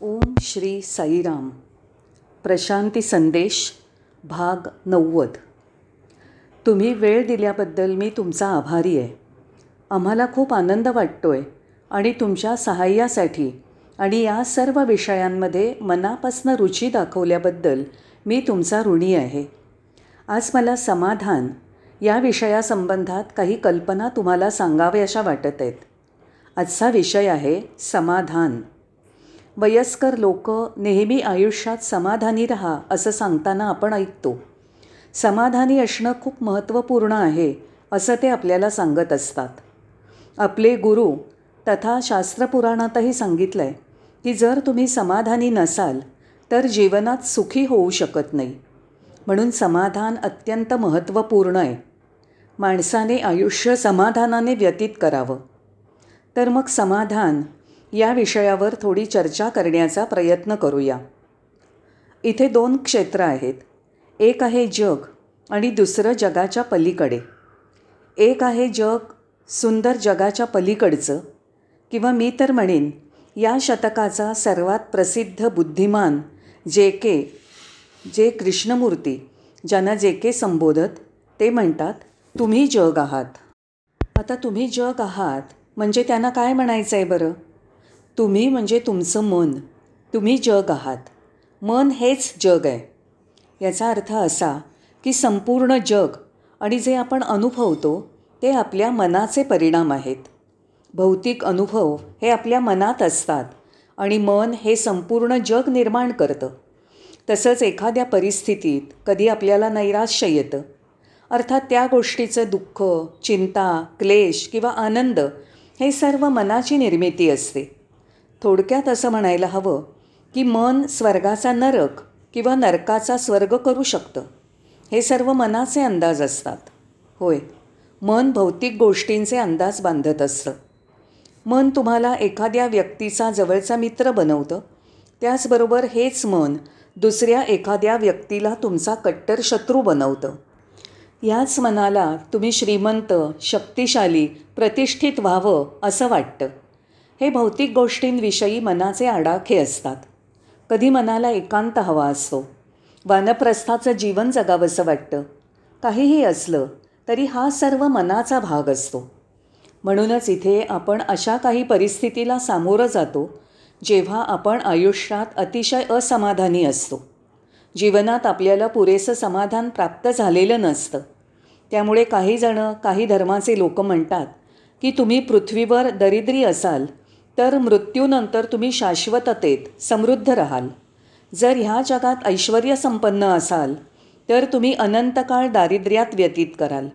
ओम श्री साईराम. प्रशांती संदेश भाग नव्वद. तुम्ही वेळ दिल्याबद्दल मी तुमचा आभारी आहे. आम्हाला खूप आनंद वाटतो आहे आणि तुमच्या सहाय्यासाठी आणि या सर्व विषयांमध्ये मनापासनं रुची दाखवल्याबद्दल मी तुमचा ऋणी आहे. आज मला समाधान या विषयासंबंधात काही कल्पना तुम्हाला सांगाव्याशा वाटत आहेत. आजचा विषय आहे समाधान. वयस्कर लोक नेहमी आयुष्यात समाधानी राहा असं सांगताना आपण ऐकतो. समाधानी असणं खूप महत्त्वपूर्ण आहे असं ते आपल्याला सांगत असतात. आपले गुरु तथा शास्त्रपुराणातही सांगितलं आहे की जर तुम्ही समाधानी नसाल तर जीवनात सुखी होऊ शकत नाही. म्हणून समाधान अत्यंत महत्त्वपूर्ण आहे. माणसाने आयुष्य समाधानाने व्यतीत करावं. तर मग समाधान या विषयावर थोडी चर्चा करण्याचा प्रयत्न करूया. इथे दोन क्षेत्र आहेत. एक आहे जग आणि दुसरं जगाच्या पलीकडे. एक आहे जग सुंदर जगाच्या पलीकडचं किंवा मी तर म्हणेन या शतकाचा सर्वात प्रसिद्ध बुद्धिमान जे के जे कृष्णमूर्ती ज्यांना जे के संबोधत ते म्हणतात तुम्ही जग आहात. आता तुम्ही जग आहात म्हणजे त्यांना काय म्हणायचं आहे बरं? तुम्ही म्हणजे तुमचं मन. तुम्ही जग आहात. मन हेच जग आहे. याचा अर्थ असा की संपूर्ण जग आणि जे आपण अनुभवतो ते आपल्या मनाचे परिणाम आहेत. भौतिक अनुभव हे आपल्या मनात असतात आणि मन हे संपूर्ण जग निर्माण करतं. तसंच एखाद्या परिस्थितीत कधी आपल्याला नैराश्य येतं. अर्थात त्या गोष्टीचं दुःख चिंता क्लेश किंवा आनंद हे सर्व मनाची निर्मिती असते. थोडक्यात असं म्हणायला हवं की मन स्वर्गाचा नरक किंवा नरकाचा स्वर्ग करू शकतं. हे सर्व मनाचे अंदाज असतात. होय मन भौतिक गोष्टींचे अंदाज बांधत असतं. मन तुम्हाला एखाद्या व्यक्तीचा जवळचा मित्र बनवतं. त्याचबरोबर हेच मन दुसऱ्या एखाद्या व्यक्तीला तुमचा कट्टर शत्रू बनवतं. याच मनाला तुम्ही श्रीमंत शक्तिशाली प्रतिष्ठित व्हावं असं वाटतं. हे भौतिक गोष्टींविषयी मनाचे आडाखे असतात. कधी मनाला एकांत हवा असतो वानप्रस्थाचं जीवन जगावंसं वाटतं. काहीही असलं तरी हा सर्व मनाचा भाग असतो. म्हणूनच इथे आपण अशा काही परिस्थितीला सामोरं जातो जेव्हा आपण आयुष्यात अतिशय असमाधानी असतो. जीवनात आपल्याला पुरेसं समाधान प्राप्त झालेलं नसतं. त्यामुळे काही जणं काही धर्माचे लोक म्हणतात की तुम्ही पृथ्वीवर दरिद्री असाल तर मृत्यूनंतर तुम्ही शाश्वततेत समृद्ध राहाल. जर ह्या जगात ऐश्वर संपन्न असाल तर तुम्ही अनंतकाळ दारिद्र्यात व्यतीत कराल.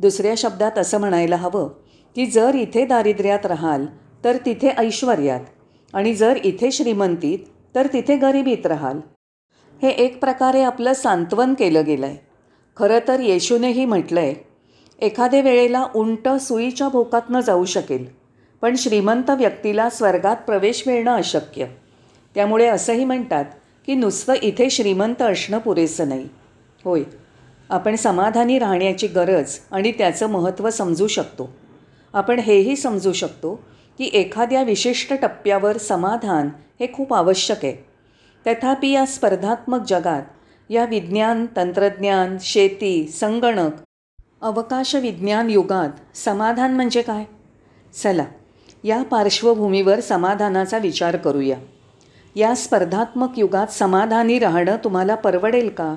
दुसऱ्या शब्दात असं म्हणायला हवं की जर इथे दारिद्र्यात राहाल तर तिथे ऐश्वर्यात आणि जर इथे श्रीमंतीत तर तिथे गरिबीत राहाल. हे एक प्रकारे आपलं सांत्वन केलं गेलं आहे खरं तर येशूनेही म्हटलं आहे एखाद्या वेळेला उंट सुईच्या भोकातनं जाऊ शकेल. पण श्रीमंत व्यक्तीला स्वर्गात प्रवेश मिळणं अशक्य. त्यामुळे असंही म्हणतात की नुसतं इथे श्रीमंत असणं पुरेसं नाही. होय आपण समाधानी राहण्याची गरज आणि त्याचं महत्त्व समजू शकतो. आपण हेही समजू शकतो की एखाद्या विशिष्ट टप्प्यावर समाधान हे खूप आवश्यक आहे. तथापि या स्पर्धात्मक जगात या विज्ञान तंत्रज्ञान शेती संगणक अवकाश विज्ञान युगात समाधान म्हणजे काय? चला या पार्श्वभूमीवर समाधानाचा विचार करूया. या स्पर्धात्मक युगात समाधानी राहणं तुम्हाला परवडेल का?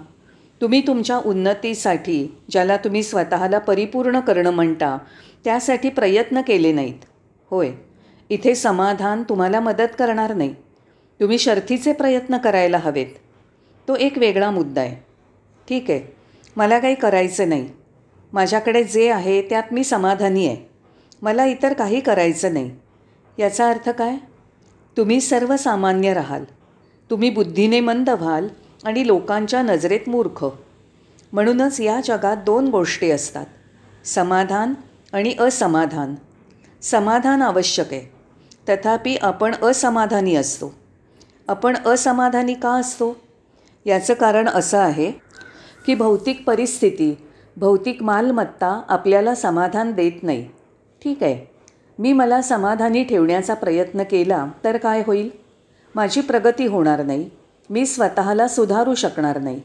तुम्ही तुमच्या उन्नतीसाठी ज्याला तुम्ही स्वतःला परिपूर्ण करणं म्हणता त्यासाठी प्रयत्न केले नाहीत. होय इथे समाधान तुम्हाला मदत करणार नाही. तुम्ही शर्थीचे प्रयत्न करायला हवेत. तो एक वेगळा मुद्दा आहे. ठीक आहे मला काही करायचं नाही. माझ्याकडे जे आहे त्यात मी समाधानी आहे. मला इतर काही करायचं नाही. याचा अर्थ काय? तुम्ही सर्वसामान्य राहाल. तुम्ही बुद्धीने मंद व्हाल आणि लोकांच्या नजरेत मूर्ख. म्हणूनच या जगात दोन गोष्टी असतात. समाधान आणि असमाधान. समाधान आवश्यक आहे. तथापि आपण असमाधानी असतो. आपण असमाधानी का असतो? याचं कारण असं आहे की भौतिक परिस्थिती भौतिक मालमत्ता आपल्याला समाधान देत नाही. ठीक. आहे मी मला समाधानी ठेवण्याचा प्रयत्न केला तर काय होईल? माझी प्रगती होणार नाही. मी स्वतःला सुधारू शकणार नाही.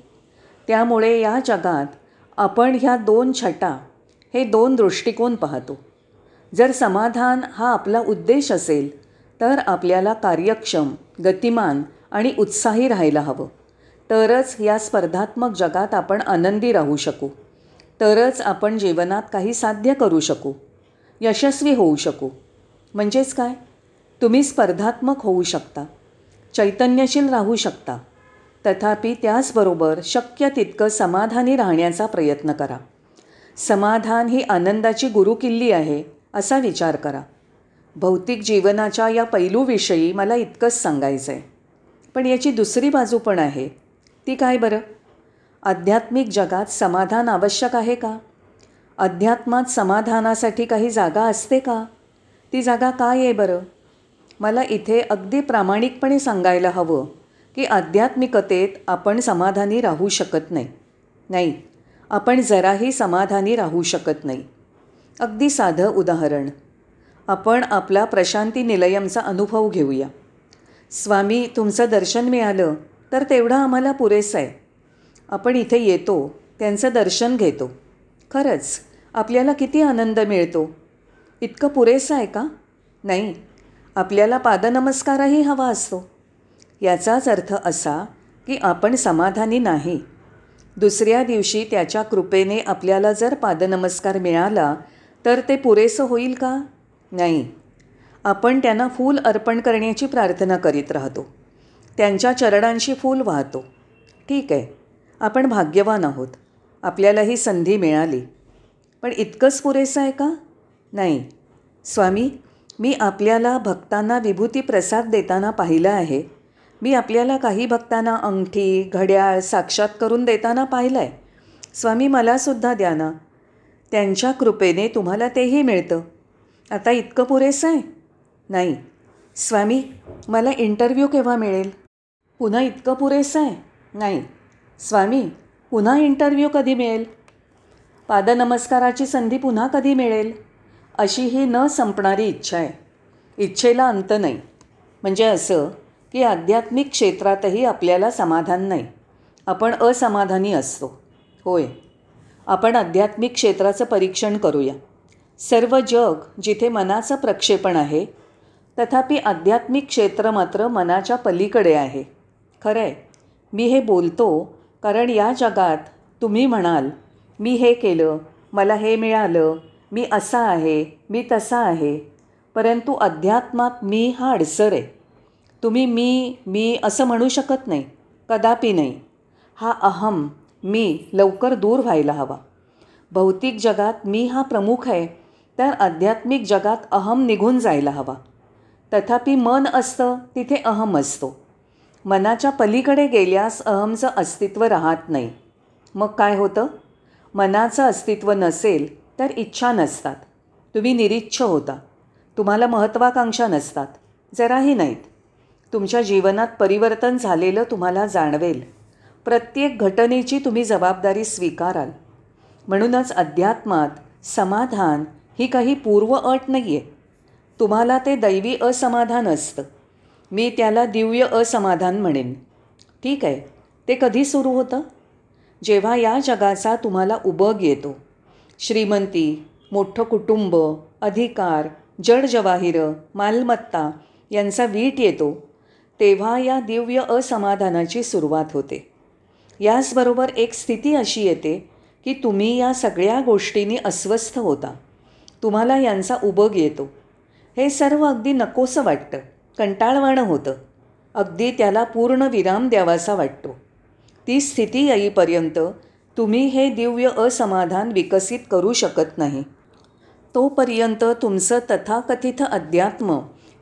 त्यामुळे या जगात आपण ह्या दोन छटा हे दोन दृष्टिकोन पाहतो. जर समाधान हा आपला उद्देश असेल तर आपल्याला कार्यक्षम गतिमान आणि उत्साही राहायला हवं. तरच या स्पर्धात्मक जगात आपण आनंदी राहू शकू. तरच आपण जीवनात काही साध्य करू शकू. यशस्वी होऊ शकू. म्हणजेच काय? तुम्ही स्पर्धात्मक होऊ शकता. चैतन्यशील राहू शकता. तथापि त्याचबरोबर शक्य तितकं समाधानी राहण्याचा प्रयत्न करा. समाधान ही आनंदाची गुरुकिल्ली आहे असा विचार करा. भौतिक जीवनाच्या या पैलूविषयी मला इतकंच सांगायचं आहे पण याची दुसरी बाजू पण आहे. ती काय बरं? आध्यात्मिक जगात समाधान आवश्यक आहे का? अध्यात्मात समाधानासाठी काही जागा असते का? ती जागा काय आहे बरं? मला इथे अगदी प्रामाणिकपणे सांगायला हवं की आध्यात्मिकतेत आपण समाधानी राहू शकत नाही. नाही आपण जराही समाधानी राहू शकत नाही. अगदी साधं उदाहरण. आपण आपला प्रशांती निलयमचा अनुभव घेऊया. स्वामी तुमचं दर्शन मिळालं तर तेवढं आम्हाला पुरेसं आहे. आपण इथे येतो त्यांचं दर्शन घेतो. खरंच आपल्याला किती आनंद मिळतो. इतकं पुरेसं आहे का? नाही. आपल्याला पादनमस्कारही हवा असतो. याचाच अर्थ असा की आपण समाधानी नाही. दुसऱ्या दिवशी त्याच्या कृपेने आपल्याला जर पादनमस्कार मिळाला तर ते पुरेसं होईल का? नाही. आपण त्यांना फूल अर्पण करण्याची प्रार्थना करीत राहतो. त्यांच्या चरणांशी फूल वाहतो. ठीक आहे. आपण भाग्यवान आहोत. आपल्याला ही संधी मिळाली. पण इतकंच पुरेसं आहे का? नाही. स्वामी मी आपल्याला भक्तांना विभूती प्रसाद देताना पाहिलं आहे. मी आपल्याला काही भक्तांना अंगठी घड्याळ साक्षात करून देताना पाहिलं आहे स्वामी मलासुद्धा द्या ना. त्यांच्या कृपेने तुम्हाला तेही मिळतं. आता इतकं पुरेसं आहे? नाही. स्वामी मला इंटरव्ह्यू केव्हा मिळेल? पुन्हा इतकं पुरेसं आहे? नाही. स्वामी पुन्हा इंटरव्ह्यू कधी मिळेल? पादनमस्काराची संधी पुन्हा कधी मिळेल? अशी ही न संपणारी इच्छा आहे. इच्छेला अंत नाही. म्हणजे असं की आध्यात्मिक क्षेत्रातही आपल्याला समाधान नाही. आपण असमाधानी असतो. होय. आपण आध्यात्मिक क्षेत्राचं परीक्षण करूया. सर्व जग जिथे मनाचं प्रक्षेपण आहे तथापि आध्यात्मिक क्षेत्र मात्र मनाच्या पलीकडे आहे. खरं आहे मी हे बोलतो कारण या जगात तुम्ही म्हणाल मी हे केलं मला हे मिळालं मी असा आहे मी तसा आहे. परंतु अध्यात्मात मी हा अडसर आहे. तुम्ही मी मी असं म्हणू शकत नाही कदापि नाही. हा अहम मी लवकर दूर व्हायला हवा. भौतिक जगात मी हा प्रमुख आहे तर आध्यात्मिक जगात अहम निघून जायला हवा. तथापि मन असतं तिथे अहम असतो. मनाच्या पलीकडे गेल्यास अहमचं अस्तित्व राहत नाही. मग काय होतं? मनाचं अस्तित्व नसेल तर इच्छा नसतात. तुम्ही निरीच्छ होता. तुम्हाला महत्त्वाकांक्षा नसतात. जराही नाहीत. तुमच्या जीवनात परिवर्तन झालेलं तुम्हाला जाणवेल. प्रत्येक घटनेची तुम्ही जबाबदारी स्वीकाराल. म्हणूनच अध्यात्मात समाधान ही काही पूर्व अट नाही आहे तुम्हाला ते दैवी असमाधान असतं. मी त्याला दिव्य असमाधान म्हणेन. ठीक आहे. ते कधी सुरू होतं? जेव्हा या जगाचा तुम्हाला उबग येतो. श्रीमंती मोठं कुटुंब अधिकार जडजवाहिरं मालमत्ता यांचा वीट येतो तेव्हा या दिव्य असमाधानाची सुरुवात होते. याचबरोबर एक स्थिती अशी येते की तुम्ही या सगळ्या गोष्टींनी अस्वस्थ होता. तुम्हाला यांचा उबग येतो. हे सर्व अगदी नकोसं वाटतं. कंटाळवाणं होतं. अगदी त्याला पूर्ण विराम द्यावासा वाटतो. ती स्थिती येईपर्यंत तुम्ही हे दिव्य असमाधान विकसित करू शकत नाही. तोपर्यंत तुमचं तथाकथित अध्यात्म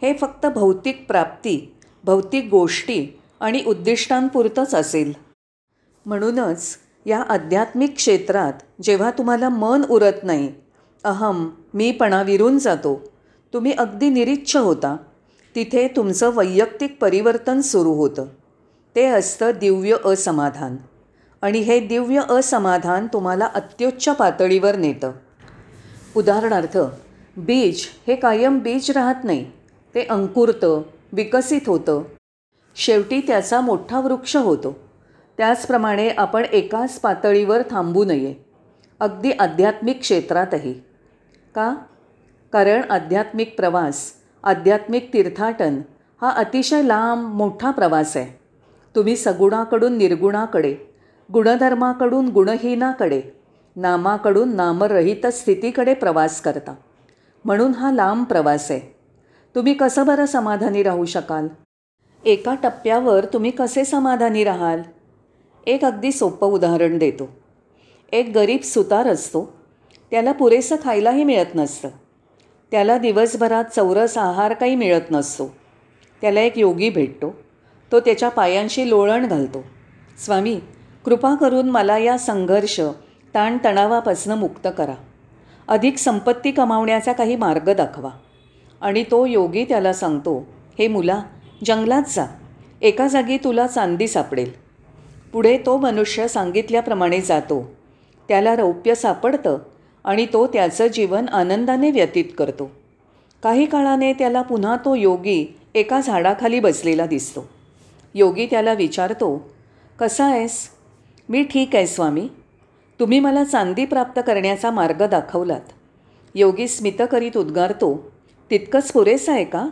हे फक्त भौतिक प्राप्ती भौतिक गोष्टी आणि उद्दिष्टांपुरतंच असेल. म्हणूनच या आध्यात्मिक क्षेत्रात जेव्हा तुम्हाला मन उरत नाही अहम मीपणा विरून जातो. तुम्ही अगदी निरीच्छ होता. तिथे तुमचं वैयक्तिक परिवर्तन सुरू होतं. ते असतं दिव्य असमाधान. आणि हे दिव्य असमाधान तुम्हाला अत्युच्च पातळीवर नेतं. उदाहरणार्थ बीज हे कायम बीज राहत नाही. ते अंकुरतं विकसित होतं. शेवटी त्याचा मोठा वृक्ष होतो. त्याचप्रमाणे आपण एकाच पातळीवर थांबू नये. अगदी आध्यात्मिक क्षेत्रातही. का? कारण आध्यात्मिक प्रवास आध्यात्मिक तीर्थाटन हा अतिशय लांब मोठा प्रवास आहे. तुम्ही सगुणाकडून निर्गुणाकडे गुणधर्माकडून गुणहीनाकडे नामाकडून नामरहित स्थितीकडे प्रवास करता. म्हणून हा लांब प्रवास आहे. तुम्ही कसं बरं समाधानी राहू शकाल? एका टप्प्यावर तुम्ही कसे समाधानी राहाल? एक अगदी सोपं उदाहरण देतो. एक गरीब सुतार असतो. त्याला पुरेसं खायलाही मिळत नसतं. त्याला दिवसभरात चौरस आहार काही मिळत नसतो. त्याला एक योगी भेटतो. तो त्याच्या पायांशी लोळण घालतो. स्वामी कृपा करून मला या संघर्ष ताणतणावापासून मुक्त करा. अधिक संपत्ती कमावण्याचा काही मार्ग दाखवा. आणि तो योगी त्याला सांगतो हे मुला जंगलात जा. एका जागी तुला चांदी सापडेल. पुढे तो मनुष्य सांगितल्याप्रमाणे जातो. त्याला रौप्य सापडतं. आणि तो त्याचं जीवन आनंदाने व्यतीत करतो. काही काळाने त्याला पुन्हा तो योगी एका झाडाखाली बसलेला दिसतो. योगी त्याला विचारतो कसा आहेस? मी ठीक आहे स्वामी. तुम्ही मला चांदी प्राप्त करण्याचा मार्ग दाखवलात. योगी स्मित करीत उद्गारतो तितकंच पुरेसं आहे का?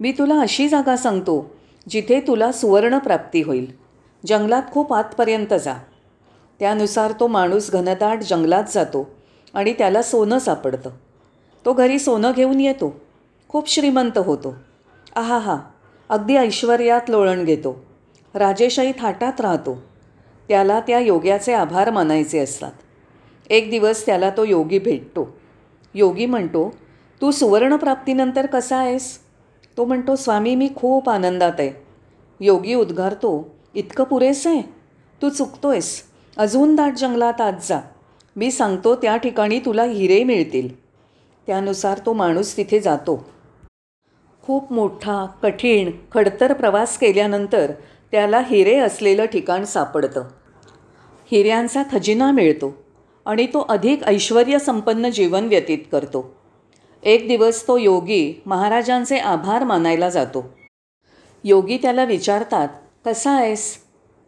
मी तुला अशी जागा सांगतो जिथे तुला सुवर्णप्राप्ती होईल. जंगलात खूप आतपर्यंत जा. त्यानुसार तो माणूस घनदाट जंगलात जातो. आणि त्याला सोनं सापडतं. तो घरी सोनं घेऊन येतो. खूप श्रीमंत होतो. आहा हा अगदी ऐश्वर्यात लोळण घेतो. राजेशाही थाटात राहतो. त्याला त्या योग्याचे आभार मानायचे असतात. एक दिवस त्याला तो योगी भेटतो. योगी म्हणतो तू सुवर्णप्राप्तीनंतर कसा आहेस? तो म्हणतो स्वामी मी खूप आनंदात आहे. योगी उद्गारतो इतकं पुरेसं आहे? तू चुकतो आहेस अजून दाट जंगलात आज जा. मी सांगतो त्या ठिकाणी तुला हिरे मिळतील. त्यानुसार तो माणूस तिथे जातो. खूप मोठा कठीण खडतर प्रवास केल्यानंतर त्याला हिरे असलेलं ठिकाण सापडतं. हिऱ्यांचा खजिना मिळतो आणि तो अधिक ऐश्वर्यसंपन्न जीवन व्यतीत करतो. एक दिवस तो योगी महाराजांचे आभार मानायला जातो. योगी त्याला विचारतात कसा आहेस?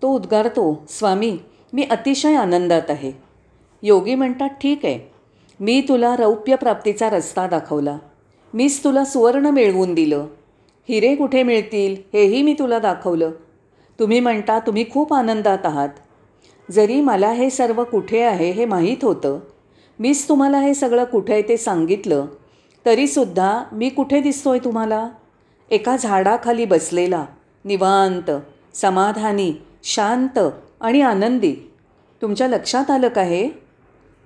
तो उद्गारतो स्वामी मी अतिशय आनंदात आहे. योगी म्हणतात ठीक आहे. मी तुला रौप्य प्राप्तीचा रस्ता दाखवला. मीच तुला सुवर्ण मिळवून दिलं. हिरे कुठे मिळतील हेही मी तुला दाखवलं. तुम्ही म्हणता तुम्ही खूप आनंदात आहात. जरी मला हे सर्व कुठे आहे हे माहीत होतं. मीच तुम्हाला हे सगळं कुठे आहे ते सांगितलं. तरीसुद्धा मी कुठे दिसतो आहे तुम्हाला? एका झाडाखाली बसलेला निवांत समाधानी शांत आणि आनंदी. तुमच्या लक्षात आलं का हे?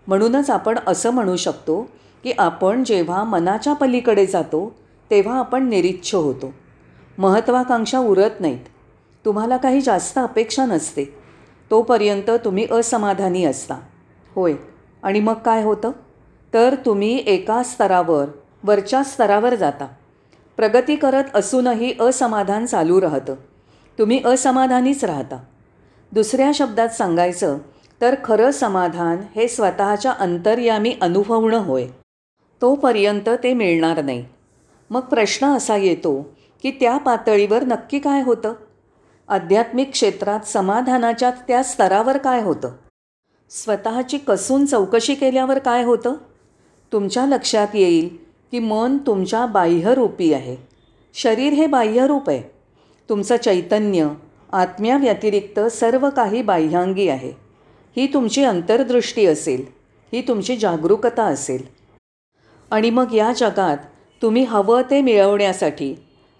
म्हणूनच आपण असं म्हणू शकतो की आपण जेव्हा मनाच्या पलीकडे जातो तेव्हा आपण निरीच्छ होतो. महत्त्वाकांक्षा उरत नाहीत. तुम्हाला काही जास्त अपेक्षा नसते. तोपर्यंत तुम्ही असमाधानी असता. होय. आणि मग काय होतं? तर तुम्ही एका स्तरावर वरच्या स्तरावर जाता. प्रगती करत असूनही असमाधान चालू राहतं. तुम्ही असमाधानीच राहता. दुसऱ्या शब्दात सांगायचं तर खरं समाधान हे स्वतःच्या अंतर्यामी अनुभवणं होय. तोपर्यंत ते मिळणार नाही. मग प्रश्न असा येतो की त्या पातळीवर नक्की काय होतं? आध्यात्मिक क्षेत्रात समाधानाच्या त्या स्तरावर काय होतं? स्वतःची कसून चौकशी केल्यावर काय होतं? तुमच्या लक्षात येईल की मन तुमच्या बाह्यरूपी आहे. शरीर हे बाह्यरूप आहे. तुमचं चैतन्य आत्म्याव्यतिरिक्त सर्व काही बाह्यांगी आहे. ही तुमची अंतर्दृष्टी असेल ही तुमची जागरूकता असेल. आणि मग या जगात तुम्ही हवं ते मिळवण्यासाठी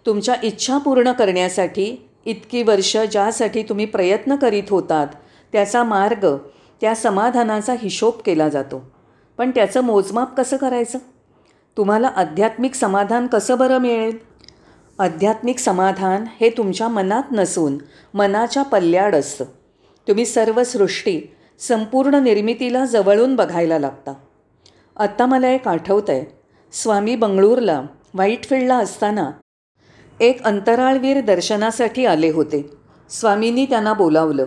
तुमच्या इच्छा पूर्ण करण्यासाठी इतकी वर्ष ज्यासाठी तुम्ही प्रयत्न करीत होतात त्याचा मार्ग त्या समाधानाचा हिशोब केला जातो. पण त्याचं मोजमाप कसं करायचं? तुम्हाला आध्यात्मिक समाधान कसं बरं मिळेल? आध्यात्मिक समाधान हे तुमच्या मनात नसून मनाच्या पल्ल्याड असतं. तुम्ही सर्व सृष्टी संपूर्ण निर्मितीला जवळून बघायला लागता. आत्ता मला एक आठवतं आहे स्वामी बंगळूरला व्हाईटफिल्डला असताना एक अंतराळवीर दर्शनासाठी आले होते. स्वामींनी त्यांना बोलावलं.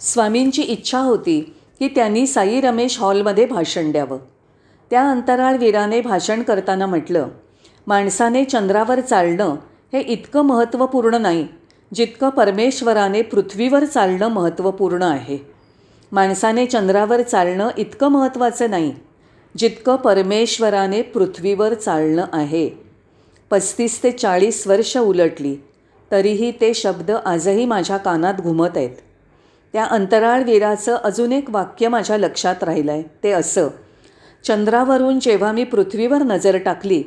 स्वामींची इच्छा होती की त्यांनी साई रमेश हॉलमध्ये भाषण द्यावं. त्या अंतराळवीराने भाषण करताना म्हटलं माणसाने चंद्रावर चालणं हे इतकं महत्त्वपूर्ण नाही जितकं परमेश्वराने पृथ्वीवर चालणं महत्त्वपूर्ण आहे. माणसाने चंद्रावर चालणं इतकं महत्त्वाचं नाही जितकं परमेश्वराने पृथ्वीवर चालणं आहे. पस्तीस ते चाळीस वर्ष उलटली तरीही ते शब्द आजही माझ्या कानात घुमत आहेत. त्या अंतराळवीराचं अजून एक वाक्य माझ्या लक्षात राहिलं आहे ते असं चंद्रावरून जेव्हा मी पृथ्वीवर नजर टाकली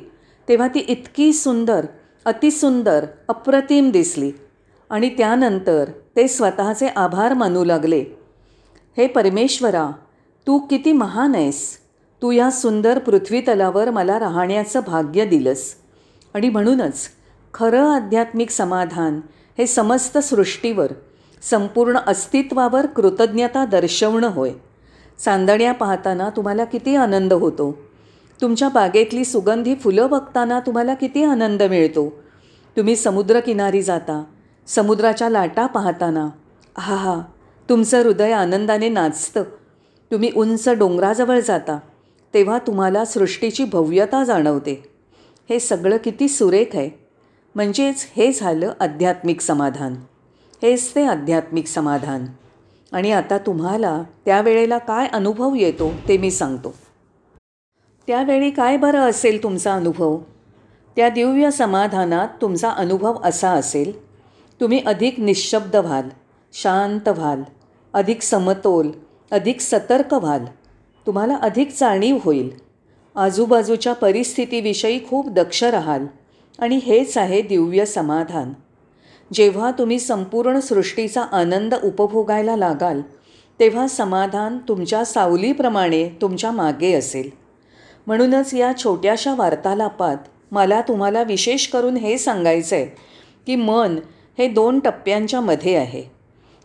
तेव्हा ती इतकी सुंदर अतिसुंदर अप्रतिम दिसली आणि त्यानंतर ते स्वतःचे आभार मानू लागले. हे परमेश्वरा तू किती महान आहेस. तू या सुंदर पृथ्वीतलावर मला राहण्याचं भाग्य दिलंस. आणि म्हणूनच खरं आध्यात्मिक समाधान हे समस्त सृष्टीवर संपूर्ण अस्तित्वावर कृतज्ञता दर्शवणं होय. चांदण्या पाहताना तुम्हाला किती आनंद होतो. तुमच्या बागेतली सुगंधी फुलं बघताना तुम्हाला किती आनंद मिळतो. तुम्ही समुद्रकिनारी जाता समुद्राच्या लाटा पाहताना हा हा तुमचं हृदय आनंदाने नाचतं. तुम्ही उंच डोंगराजवळ जाता तेव्हा तुम्हाला सृष्टीची भव्यता जाणवते. हे सगळं किती सुरेख आहे. म्हणजेच हे झालं आध्यात्मिक समाधान. हेच ते आध्यात्मिक समाधान. आणि आता तुम्हाला त्यावेळेला काय अनुभव येतो ते मी सांगतो. त्यावेळी काय बरं असेल तुमचा अनुभव? त्या दिव्य समाधानात तुमचा अनुभव असा असेल तुम्ही अधिक निशब्द व्हाल. शांत व्हाल अधिक समतोल अधिक सतर्क व्हाल. तुम्हाला अधिक जाणीव होईल. आजूबाजूच्या परिस्थितीविषयी खूप दक्ष राहाल. आणि हेच आहे दिव्य समाधान. जेव्हा तुम्ही संपूर्ण सृष्टीचा आनंद उपभोगायला लागाल तेव्हा समाधान तुमच्या सावलीप्रमाणे तुमच्या मागे असेल. म्हणूनच या छोट्याशा वार्तालापात मला तुम्हाला विशेष करून हे सांगायचं आहे की मन हे दोन टप्प्यांच्या मध्ये आहे.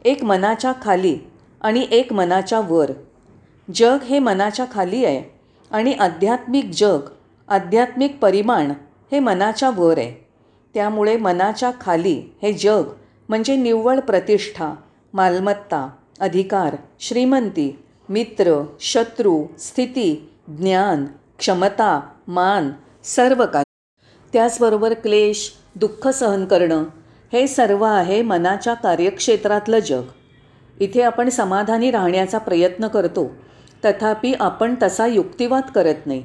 एक मनाच्या खाली आणि एक मनाच्या वर. जग हे मनाच्या खाली आहे आणि आध्यात्मिक जग आध्यात्मिक परिमाण हे मनाच्या वर आहे. त्यामुळे मनाच्या खाली हे जग म्हणजे निव्वळ प्रतिष्ठा मालमत्ता अधिकार श्रीमंती मित्र शत्रू स्थिती ज्ञान क्षमता मान सर्व काही त्याचबरोबर क्लेश दुःख सहन करणं हे सर्व आहे मनाच्या कार्यक्षेत्रातलं जग. इथे आपण समाधानी राहण्याचा प्रयत्न करतो तथापि आपण तसा युक्तिवाद करत नाही.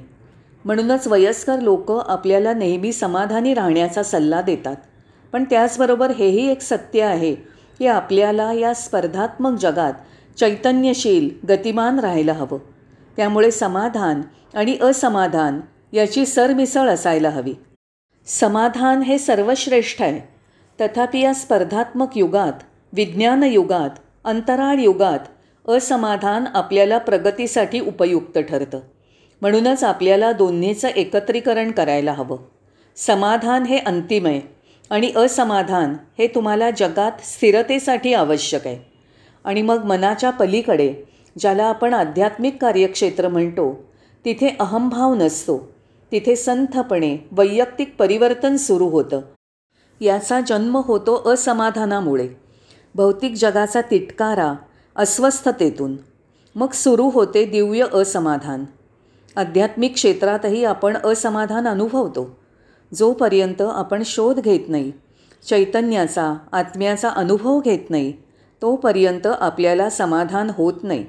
म्हणूनच वयस्कर लोक आपल्याला नेहमी समाधानी राहण्याचा सल्ला देतात. पण त्याचबरोबर हेही एक सत्य आहे की आपल्याला या स्पर्धात्मक जगात चैतन्यशील गतिमान राहायला हवं. त्यामुळे समाधान आणि असमाधान याची सरमिसळ असायला हवी. समाधान हे सर्वश्रेष्ठ आहे. तथापि या स्पर्धात्मक युगात विज्ञान युगात अंतराळ युगात असमाधान आपल्याला प्रगतीसाठी उपयुक्त ठरतं. म्हणूनच आपल्याला दोन्हीचं एकत्रीकरण करायला हवं. समाधान हे अंतिम आहे आणि असमाधान हे तुम्हाला जगात स्थिरतेसाठी आवश्यक आहे. आणि मग मनाच्या पलीकडे ज्याला आपण आध्यात्मिक कार्यक्षेत्र म्हणतो तिथे अहंभाव नसतो. तिथे संथपणे वैयक्तिक परिवर्तन सुरू होतं. याचा जन्म होतो असमाधानामुळे. भौतिक जगाचा तिटकारा अस्वस्थतेतून. मग सुरू होते दिव्य असमाधान. आध्यात्मिक क्षेत्रातही आपण असमाधान अनुभवतो. जोपर्यंत आपण शोध घेत नाही चैतन्याचा आत्म्याचा अनुभव घेत नाही तोपर्यंत आपल्याला समाधान होत नाही.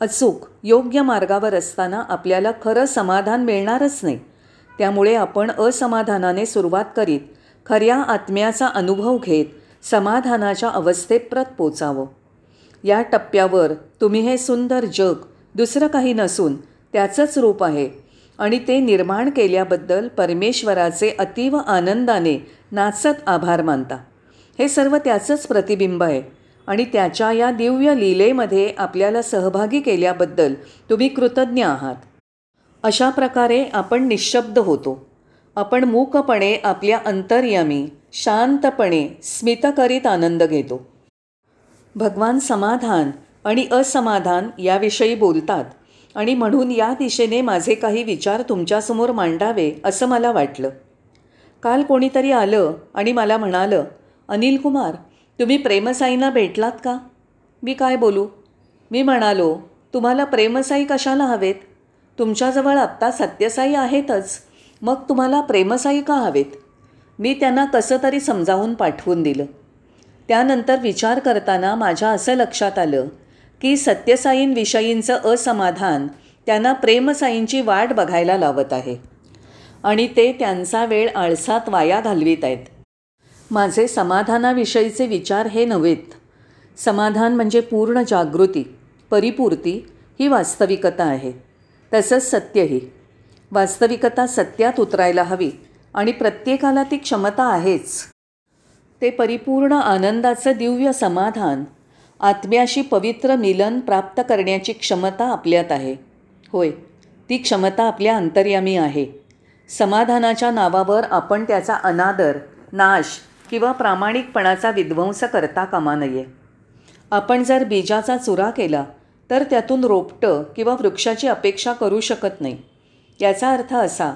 अचूक योग्य मार्गावर असताना आपल्याला खरं समाधान मिळणारच नाही. त्यामुळे आपण असमाधानाने सुरुवात करीत खऱ्या आत्म्याचा अनुभव घेत समाधानाच्या अवस्थेत प्रत पोचावं. या टप्प्यावर तुम्ही हे सुंदर जग दुसरं काही नसून त्याचंच रूप आहे आणि ते निर्माण केल्याबद्दल परमेश्वराचे अतीव आनंदाने नाचत आभार मानता. हे सर्व त्याचंच प्रतिबिंब आहे आणि त्याच्या या दिव्य लीलेमध्ये आपल्याला सहभागी केल्याबद्दल तुम्ही कृतज्ञ आहात. अशा प्रकारे आपण निशब्द होतो. आपण मूकपणे आपल्या अंतर्यामी शांतपणे स्मित करीत आनंद घेतो. भगवान समाधान आणि असमाधान याविषयी बोलतात आणि म्हणून या दिशेने माझे काही विचार तुमच्यासमोर मांडावे असं मला वाटलं. काल कोणीतरी आलं आणि मला म्हणालं अनिल कुमार तुम्ही प्रेमसाईंना भेटलात का? मी काय बोलू? मी म्हणालो तुम्हाला प्रेमसाई कशाला हवेत? तुमच्याजवळ आत्ता सत्यसाई आहेतच. मग तुम्हाला प्रेमसाई का हवेत? मी त्यांना कसं तरी समजावून पाठवून दिलं. त्यानंतर विचार करताना माझ्या असं लक्षात आलं की सत्यसाईंविषयींचं असमाधान त्यांना प्रेमसाईंची वाट बघायला लावत आहे. आणि ते त्यांचा वेळ आळसात वाया घालवीत आहेत. माझे समाधानाविषयीचे विचार हे नव्हेत. समाधान म्हणजे पूर्ण जागृती परिपूर्ती ही वास्तविकता आहे. तसंच सत्यही. वास्तविकता सत्यात उतरायला हवी आणि प्रत्येकाला ती क्षमता आहेच. ते परिपूर्ण आनंदाचं दिव्य समाधान आत्म्याशी पवित्र मिलन प्राप्त करण्याची क्षमता आपल्यात आहे. होय ती क्षमता आपल्या अंतर्यामी आहे. समाधानाच्या नावावर आपण त्याचा अनादर नाश किंवा प्रामाणिकपणाचा विध्वंस करता कामा नये. आपण जर बीजाचा चुरा केला तर त्यातून रोपटं किंवा वृक्षाची अपेक्षा करू शकत नाही. याचा अर्थ असा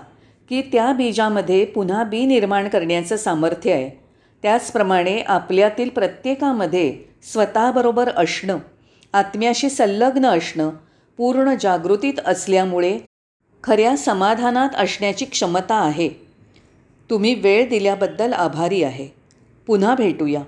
की त्या बीजामध्ये पुन्हा बी निर्माण करण्याचं सामर्थ्य आहे. त्याचप्रमाणे आपल्यातील प्रत्येकामध्ये स्वतःबरोबर असणं आत्म्याशी संलग्न असणं पूर्ण जागृतीत असल्यामुळे खऱ्या समाधानात असण्याची क्षमता आहे. तुम्ही वेळ दिल्याबद्दल आभारी आहे. पुन्हा भेटूया.